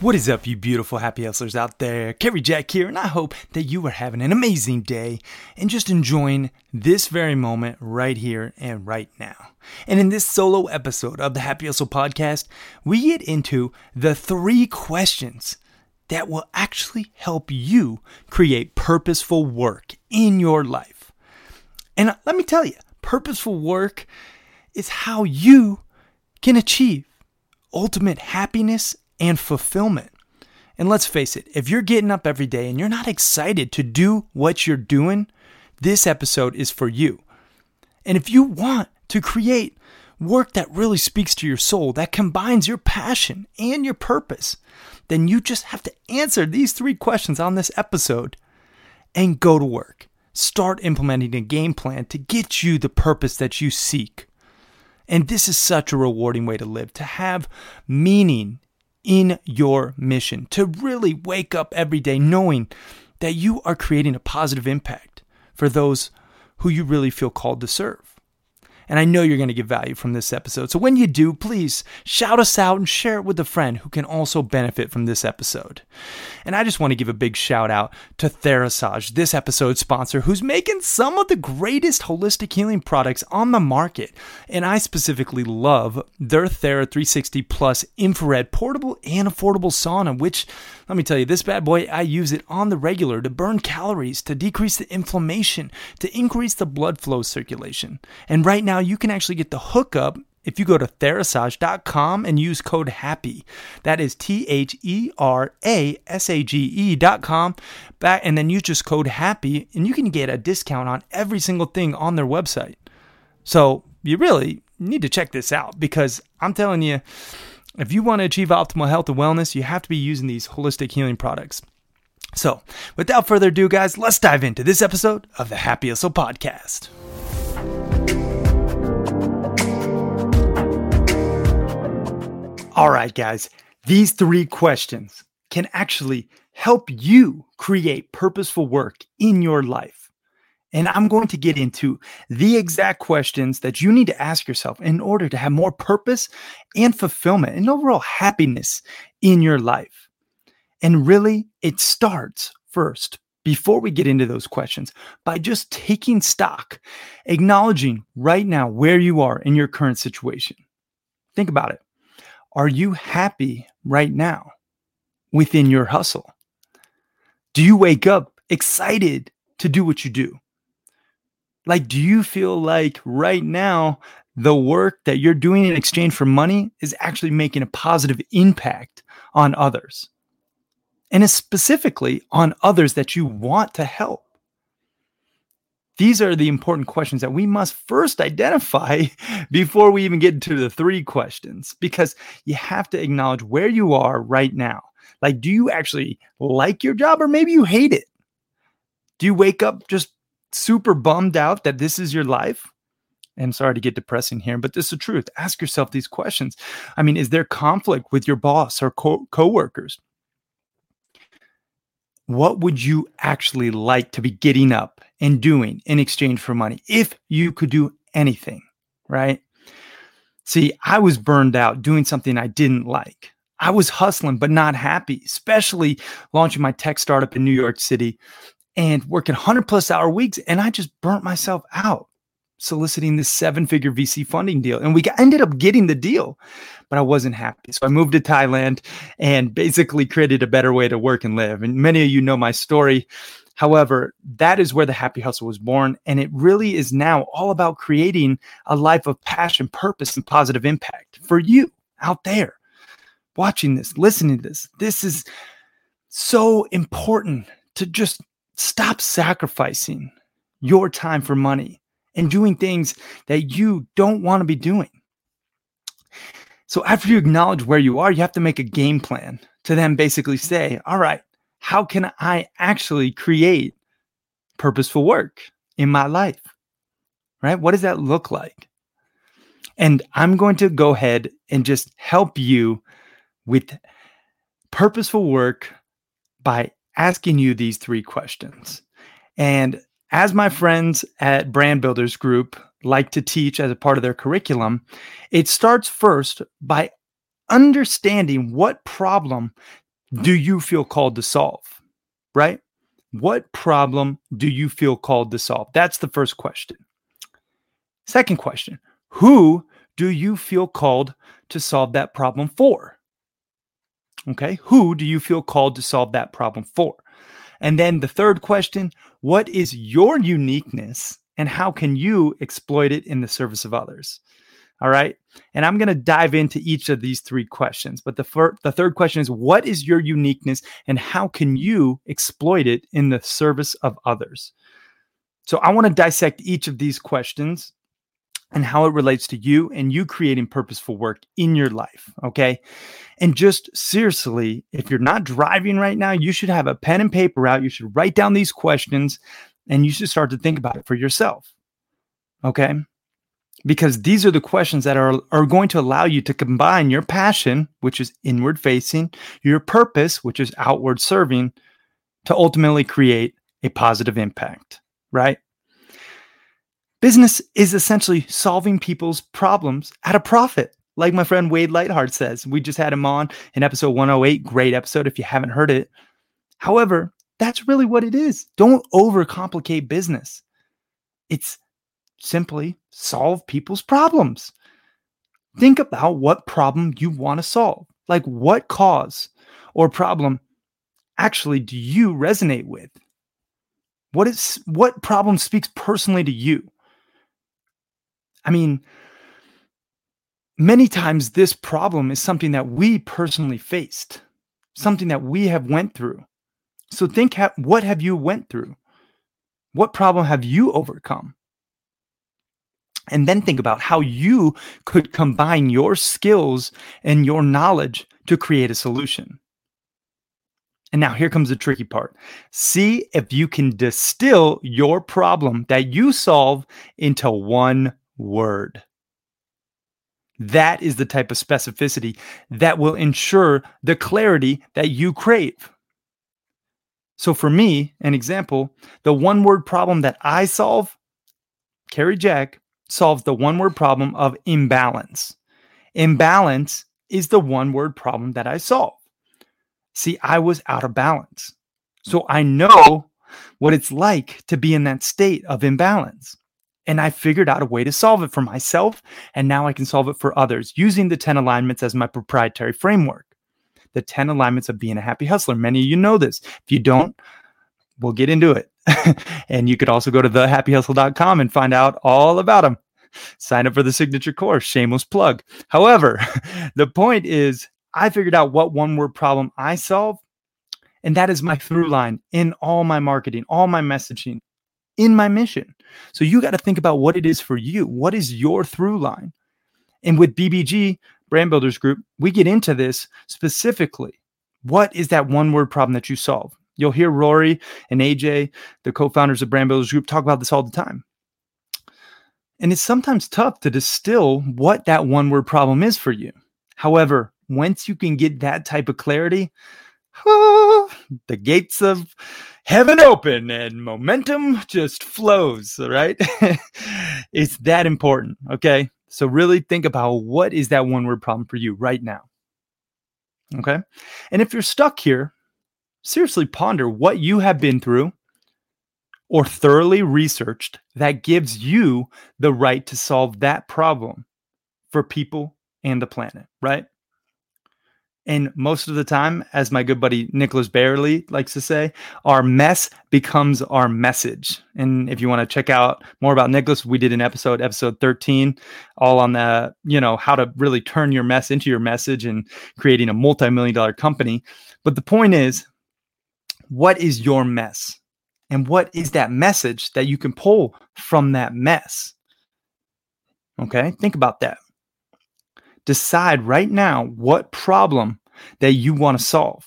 What is up, you beautiful happy hustlers out there? Cary Jack here, and I hope that you are having an amazing day and just enjoying this very moment right here and right now. And in this solo episode of the Happy Hustle podcast, we get into the three questions that will actually help you create purposeful work in your life. And let me tell you, purposeful work is how you can achieve ultimate happiness and fulfillment. And let's face it, if you're getting up every day and you're not excited to do what you're doing, this episode is for you. And if you want to create work that really speaks to your soul, that combines your passion and your purpose, then you just have to answer these three questions on this episode and go to work. Start implementing a game plan to get you the purpose that you seek. And this is such a rewarding way to live, to have meaning in your mission, to really wake up every day knowing that you are creating a positive impact for those who you really feel called to serve. And I know you're going to get value from this episode. So when you do, please shout us out and share it with a friend who can also benefit from this episode. And I just want to give a big shout out to Therasage, this episode's sponsor, who's making some of the greatest holistic healing products on the market. And I specifically love their Thera 360 Plus infrared portable and affordable sauna, which let me tell you, this bad boy, I use it on the regular to burn calories, to decrease the inflammation, to increase the blood flow circulation. And right now, you can actually get the hookup if you go to therasage.com and use code HAPPY. That is T H E R A S A G E.com. Back, and then use just code HAPPY, and you can get a discount on every single thing on their website. So you really need to check this out because I'm telling you, if you want to achieve optimal health and wellness, you have to be using these holistic healing products. So, without further ado, guys, let's dive into this episode of the Happy Hustle Podcast. All right, guys, these three questions can actually help you create purposeful work in your life. And I'm going to get into the exact questions that you need to ask yourself in order to have more purpose and fulfillment and overall happiness in your life. And really, it starts first, before we get into those questions, by just taking stock, acknowledging right now where you are in your current situation. Think about it. Are you happy right now within your hustle? Do you wake up excited to do what you do? Like, do you feel like right now the work that you're doing in exchange for money is actually making a positive impact on others? And it's specifically on others that you want to help. These are the important questions that we must first identify before we even get into the three questions, because you have to acknowledge where you are right now. Like, do you actually like your job or maybe you hate it? Do you wake up just super bummed out that this is your life? And sorry to get depressing here, but this is the truth. Ask yourself these questions. I mean, is there conflict with your boss or co- coworkers? What would you actually like to be getting up and doing in exchange for money if you could do anything, right? See, I was burned out doing something I didn't like. I was hustling, but not happy, especially launching my tech startup in New York City and working 100 plus hour weeks. And I just burnt myself out soliciting this seven figure VC funding deal. And we got, ended up getting the deal, but I wasn't happy. So I moved to Thailand and basically created a better way to work and live. And many of you know my story. However, that is where the Happy Hustle was born. And it really is now all about creating a life of passion, purpose, and positive impact for you out there watching this, listening to this. This is so important to just Stop sacrificing your time for money and doing things that you don't want to be doing. So after you acknowledge where you are, you have to make a game plan to then basically say, all right, how can I actually create purposeful work in my life? Right? What does that look like? And I'm going to go ahead and just help you with purposeful work by asking you these three questions. And as my friends at Brand Builders Group like to teach as a part of their curriculum, it starts first by understanding what problem do you feel called to solve, right? What problem do you feel called to solve? That's the first question. Second question Who do you feel called to solve that problem for? Okay, who do you feel called to solve that problem for? And then the third question What is your uniqueness and how can you exploit it in the service of others? All right. And I'm going to dive into each of these three questions. But the, fir- the third question is what is your uniqueness and how can you exploit it in the service of others? So I want to dissect each of these questions and how it relates to you and you creating purposeful work in your life. Okay. And just seriously, if you're not driving right now, you should have a pen and paper out. You should write down these questions and you should start to think about it for yourself. Okay because these are the questions that are, are going to allow you to combine your passion, which is inward facing, your purpose, which is outward serving, to ultimately create a positive impact, right? Business is essentially solving people's problems at a profit. Like my friend Wade Lightheart says, we just had him on in episode 108. Great episode if you haven't heard it. However, that's really what it is. Don't overcomplicate business. It's simply solve people's problems. Think about what problem you want to solve. Like, what cause or problem actually do you resonate with? What is what problem speaks personally to you? I mean, many times this problem is something that we personally faced, something that we have went through. So think ha- what have you went through? What problem have you overcome? And then think about how you could combine your skills and your knowledge to create a solution. And now here comes the tricky part. See if you can distill your problem that you solve into one word. That is the type of specificity that will ensure the clarity that you crave. So, for me, an example, the one word problem that I solve, Cary Jack, solves the one word problem of imbalance. Imbalance is the one word problem that I solve. See, I was out of balance. So I know what it's like to be in that state of imbalance. And I figured out a way to solve it for myself. And now I can solve it for others using the 10 alignments as my proprietary framework. The 10 alignments of being a happy hustler. Many of you know this. If you don't, we'll get into it. and you could also go to thehappyhustle.com and find out all about them. Sign up for the signature course, shameless plug. However, the point is, I figured out what one word problem I solve, and that is my through line in all my marketing, all my messaging, in my mission. So you got to think about what it is for you. What is your through line? And with BBG, Brand Builders Group, we get into this specifically. What is that one word problem that you solve? You'll hear Rory and AJ, the co founders of Brand Builders Group, talk about this all the time. And it's sometimes tough to distill what that one word problem is for you. However, once you can get that type of clarity, the gates of heaven open and momentum just flows, right? it's that important. Okay. So, really think about what is that one word problem for you right now. Okay. And if you're stuck here, seriously ponder what you have been through or thoroughly researched that gives you the right to solve that problem for people and the planet, right? And most of the time, as my good buddy Nicholas Barely likes to say, our mess becomes our message. And if you want to check out more about Nicholas, we did an episode, episode 13, all on the, you know, how to really turn your mess into your message and creating a multi million dollar company. But the point is, what is your mess? And what is that message that you can pull from that mess? Okay, think about that. Decide right now what problem that you want to solve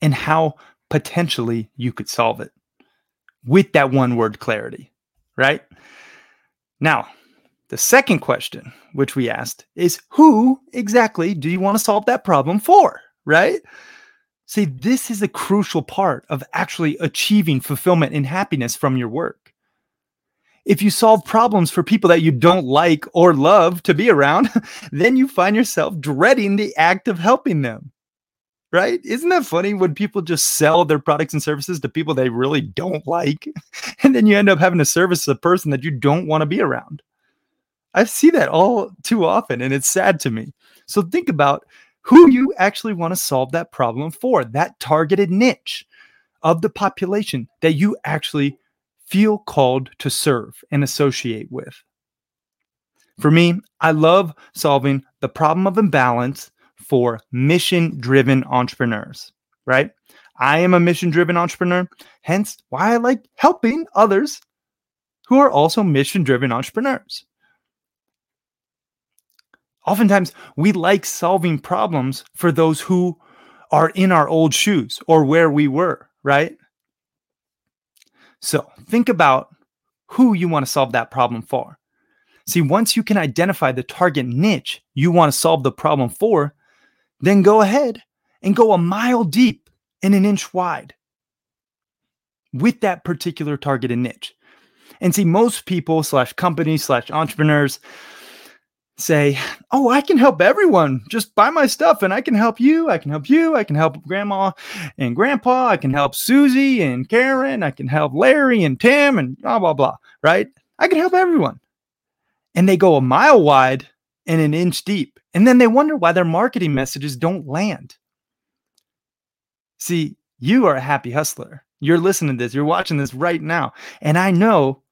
and how potentially you could solve it with that one word clarity, right? Now, the second question, which we asked, is who exactly do you want to solve that problem for, right? See, this is a crucial part of actually achieving fulfillment and happiness from your work. If you solve problems for people that you don't like or love to be around, then you find yourself dreading the act of helping them. Right? Isn't that funny when people just sell their products and services to people they really don't like? And then you end up having to service a person that you don't want to be around. I see that all too often, and it's sad to me. So think about who you actually want to solve that problem for, that targeted niche of the population that you actually feel called to serve and associate with. For mm-hmm. me, I love solving the problem of imbalance for mission driven entrepreneurs, right? I am a mission driven entrepreneur, hence why I like helping others who are also mission driven entrepreneurs. Oftentimes, we like solving problems for those who are in our old shoes or where we were, right? So think about who you want to solve that problem for. See, once you can identify the target niche you want to solve the problem for, then go ahead and go a mile deep and an inch wide with that particular targeted niche. And see, most people slash companies slash entrepreneurs say, Oh, I can help everyone. Just buy my stuff and I can help you. I can help you. I can help grandma and grandpa. I can help Susie and Karen. I can help Larry and Tim and blah, blah, blah. Right? I can help everyone. And they go a mile wide and an inch deep. And then they wonder why their marketing messages don't land. See, you are a happy hustler. You're listening to this, you're watching this right now. And I know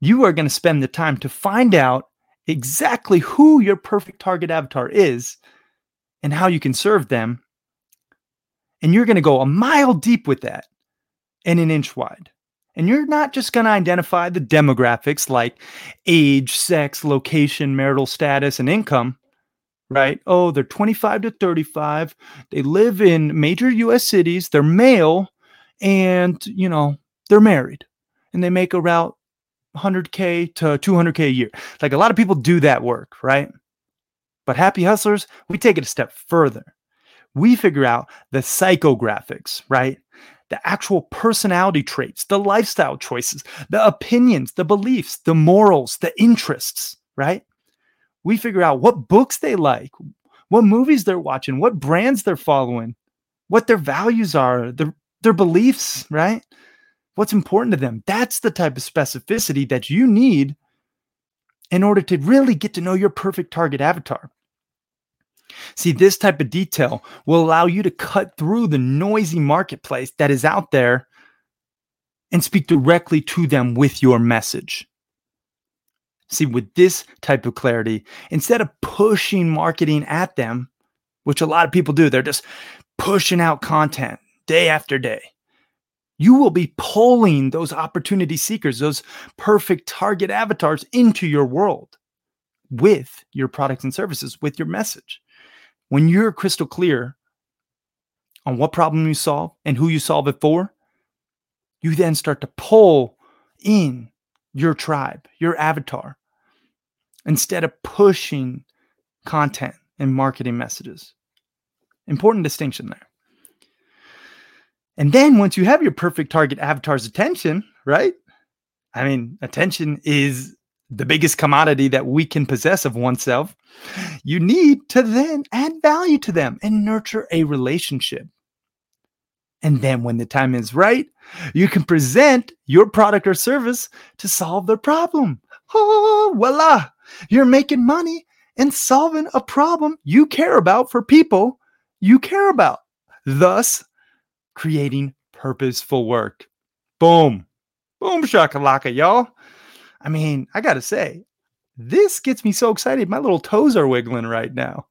you are going to spend the time to find out exactly who your perfect target avatar is and how you can serve them. And you're going to go a mile deep with that and an inch wide. And you're not just going to identify the demographics like age, sex, location, marital status, and income, right? Oh, they're 25 to 35. They live in major US cities. They're male and, you know, they're married and they make around 100K to 200K a year. Like a lot of people do that work, right? But happy hustlers, we take it a step further. We figure out the psychographics, right? The actual personality traits, the lifestyle choices, the opinions, the beliefs, the morals, the interests, right? We figure out what books they like, what movies they're watching, what brands they're following, what their values are, their, their beliefs, right? What's important to them. That's the type of specificity that you need in order to really get to know your perfect target avatar. See, this type of detail will allow you to cut through the noisy marketplace that is out there and speak directly to them with your message. See, with this type of clarity, instead of pushing marketing at them, which a lot of people do, they're just pushing out content day after day you will be pulling those opportunity seekers, those perfect target avatars into your world with your products and services, with your message. When you're crystal clear on what problem you solve and who you solve it for, you then start to pull in your tribe, your avatar, instead of pushing content and marketing messages. Important distinction there. And then once you have your perfect target avatar's attention, right? I mean, attention is the biggest commodity that we can possess of oneself. You need to then add value to them and nurture a relationship. And then when the time is right, you can present your product or service to solve their problem. Oh, voila! You're making money and solving a problem you care about for people you care about. Thus, creating purposeful work. Boom. Boom shakalaka, y'all. I mean, I got to say, this gets me so excited. My little toes are wiggling right now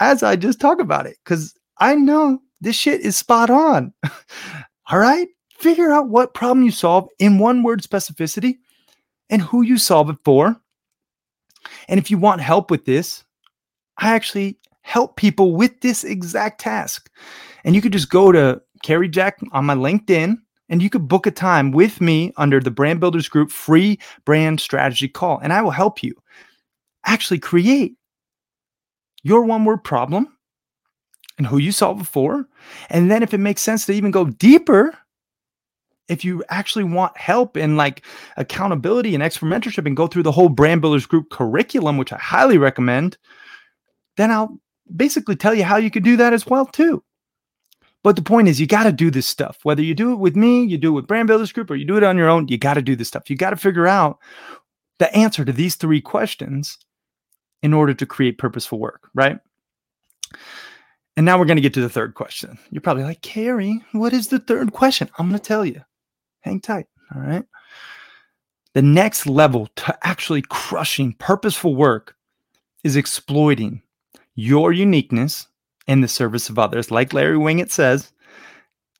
as I just talk about it because I know this shit is spot on. All right? Figure out what problem you solve in one word specificity and who you solve it for. And if you want help with this, I actually help people with this exact task. And you could just go to Cary Jack on my LinkedIn and you could book a time with me under the Brand Builders Group free brand strategy call. And I will help you actually create your one word problem and who you solve it for. And then if it makes sense to even go deeper, if you actually want help in like accountability and expert mentorship and go through the whole brand builders group curriculum, which I highly recommend, then I'll basically tell you how you could do that as well too. But the point is, you got to do this stuff. Whether you do it with me, you do it with Brand Builders Group, or you do it on your own, you got to do this stuff. You got to figure out the answer to these three questions in order to create purposeful work, right? And now we're going to get to the third question. You're probably like, Cary, what is the third question? I'm going to tell you. Hang tight. All right. The next level to actually crushing purposeful work is exploiting your uniqueness in the service of others. Like Larry Winget says,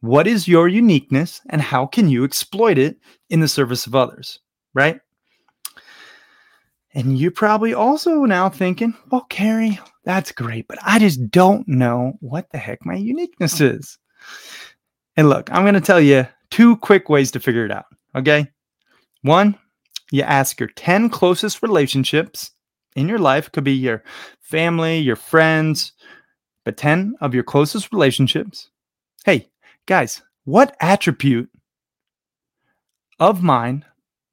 what is your uniqueness and how can you exploit it in the service of others? Right. And you're probably also now thinking, well, Cary, that's great, but I just don't know what the heck my uniqueness oh. is. And look, I'm going to tell you two quick ways to figure it out. Okay. One, you ask your 10 closest relationships in your life, could be your family, your friends, but 10 of your closest relationships. Hey, guys, what attribute of mine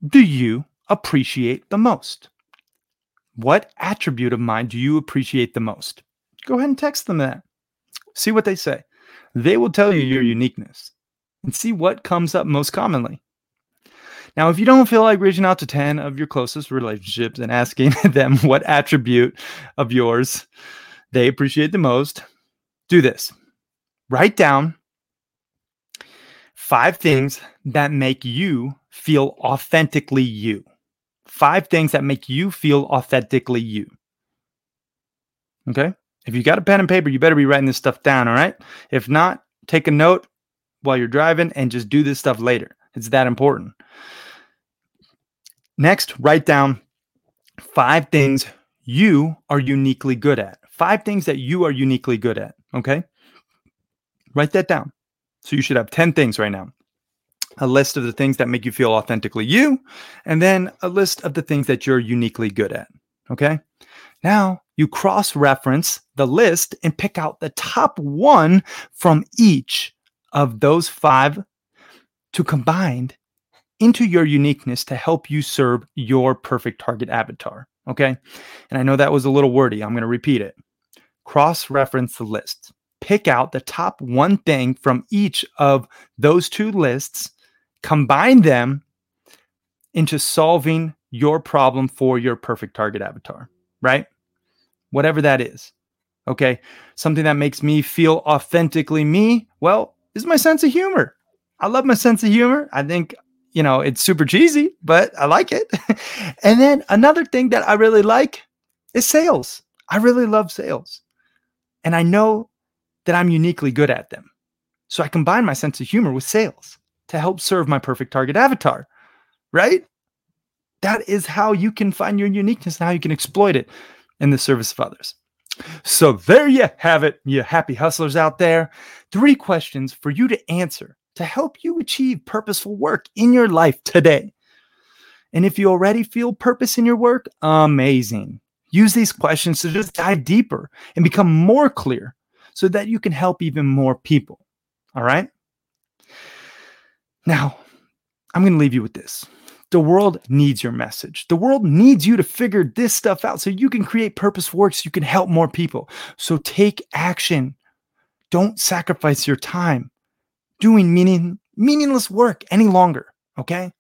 do you appreciate the most? What attribute of mine do you appreciate the most? Go ahead and text them that. See what they say. They will tell you your uniqueness and see what comes up most commonly. Now, if you don't feel like reaching out to 10 of your closest relationships and asking them what attribute of yours they appreciate the most, do this. Write down five things that make you feel authentically you. Five things that make you feel authentically you. Okay? If you got a pen and paper, you better be writing this stuff down, all right? If not, take a note while you're driving and just do this stuff later. It's that important. Next, write down five things you are uniquely good at. Five things that you are uniquely good at. Okay. Write that down. So you should have 10 things right now a list of the things that make you feel authentically you, and then a list of the things that you're uniquely good at. Okay. Now you cross reference the list and pick out the top one from each of those five to combine into your uniqueness to help you serve your perfect target avatar. Okay. And I know that was a little wordy. I'm going to repeat it. Cross reference the list. Pick out the top one thing from each of those two lists, combine them into solving your problem for your perfect target avatar, right? Whatever that is. Okay. Something that makes me feel authentically me, well, is my sense of humor. I love my sense of humor. I think you know, it's super cheesy, but I like it. and then another thing that I really like is sales. I really love sales. And I know that I'm uniquely good at them. So I combine my sense of humor with sales to help serve my perfect target avatar, right? That is how you can find your uniqueness and how you can exploit it in the service of others. So there you have it, you happy hustlers out there. Three questions for you to answer to help you achieve purposeful work in your life today. And if you already feel purpose in your work, amazing. Use these questions to just dive deeper and become more clear so that you can help even more people. All right. Now, I'm going to leave you with this. The world needs your message. The world needs you to figure this stuff out so you can create purpose work so you can help more people. So take action. Don't sacrifice your time doing meaning, meaningless work any longer. Okay.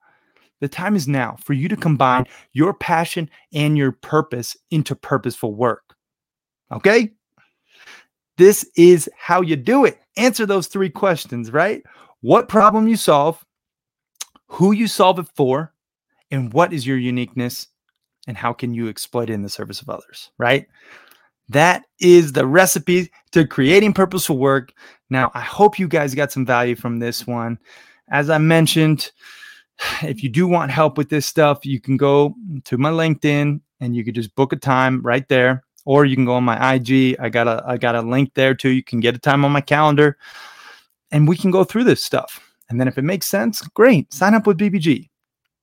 The time is now for you to combine your passion and your purpose into purposeful work. Okay. This is how you do it. Answer those three questions, right? What problem you solve, who you solve it for, and what is your uniqueness, and how can you exploit it in the service of others, right? That is the recipe to creating purposeful work. Now, I hope you guys got some value from this one. As I mentioned, if you do want help with this stuff, you can go to my LinkedIn and you could just book a time right there. Or you can go on my IG. I got a I got a link there too. You can get a time on my calendar and we can go through this stuff. And then if it makes sense, great, sign up with BBG.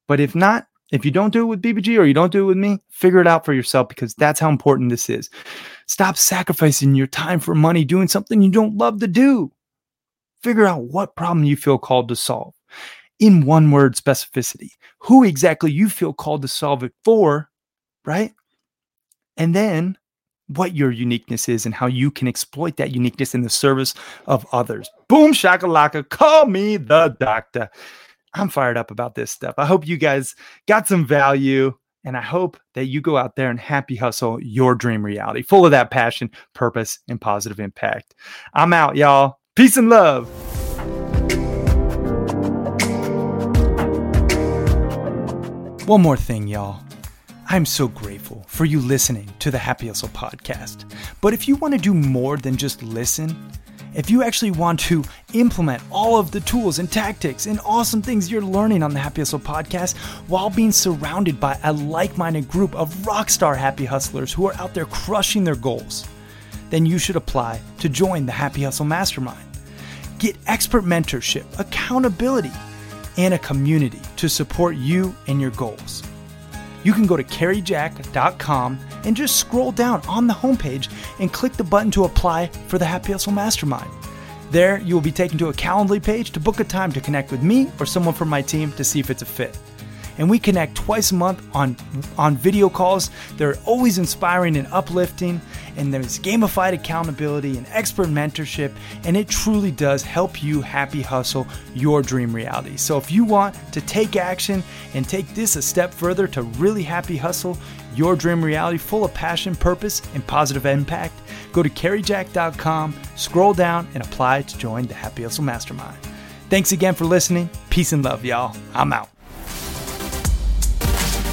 But if not, if you don't do it with BBG or you don't do it with me, figure it out for yourself because that's how important this is. Stop sacrificing your time for money doing something you don't love to do. Figure out what problem you feel called to solve. In one word specificity, who exactly you feel called to solve it for, right? And then what your uniqueness is and how you can exploit that uniqueness in the service of others. Boom, shakalaka, call me the doctor. I'm fired up about this stuff. I hope you guys got some value. And I hope that you go out there and happy hustle your dream reality, full of that passion, purpose, and positive impact. I'm out, y'all. Peace and love. One more thing, y'all. I'm so grateful for you listening to the Happy Hustle podcast. But if you want to do more than just listen, if you actually want to implement all of the tools and tactics and awesome things you're learning on the Happy Hustle podcast while being surrounded by a like minded group of rockstar happy hustlers who are out there crushing their goals, then you should apply to join the Happy Hustle Mastermind. Get expert mentorship, accountability, and a community to support you and your goals you can go to caryjack.com and just scroll down on the homepage and click the button to apply for the Happy Hustle Mastermind. There, you will be taken to a Calendly page to book a time to connect with me or someone from my team to see if it's a fit and we connect twice a month on on video calls. They're always inspiring and uplifting, and there's gamified accountability and expert mentorship, and it truly does help you happy hustle your dream reality. So if you want to take action and take this a step further to really happy hustle your dream reality full of passion, purpose, and positive impact, go to caryjack.com, scroll down, and apply to join the Happy Hustle Mastermind. Thanks again for listening. Peace and love, y'all. I'm out.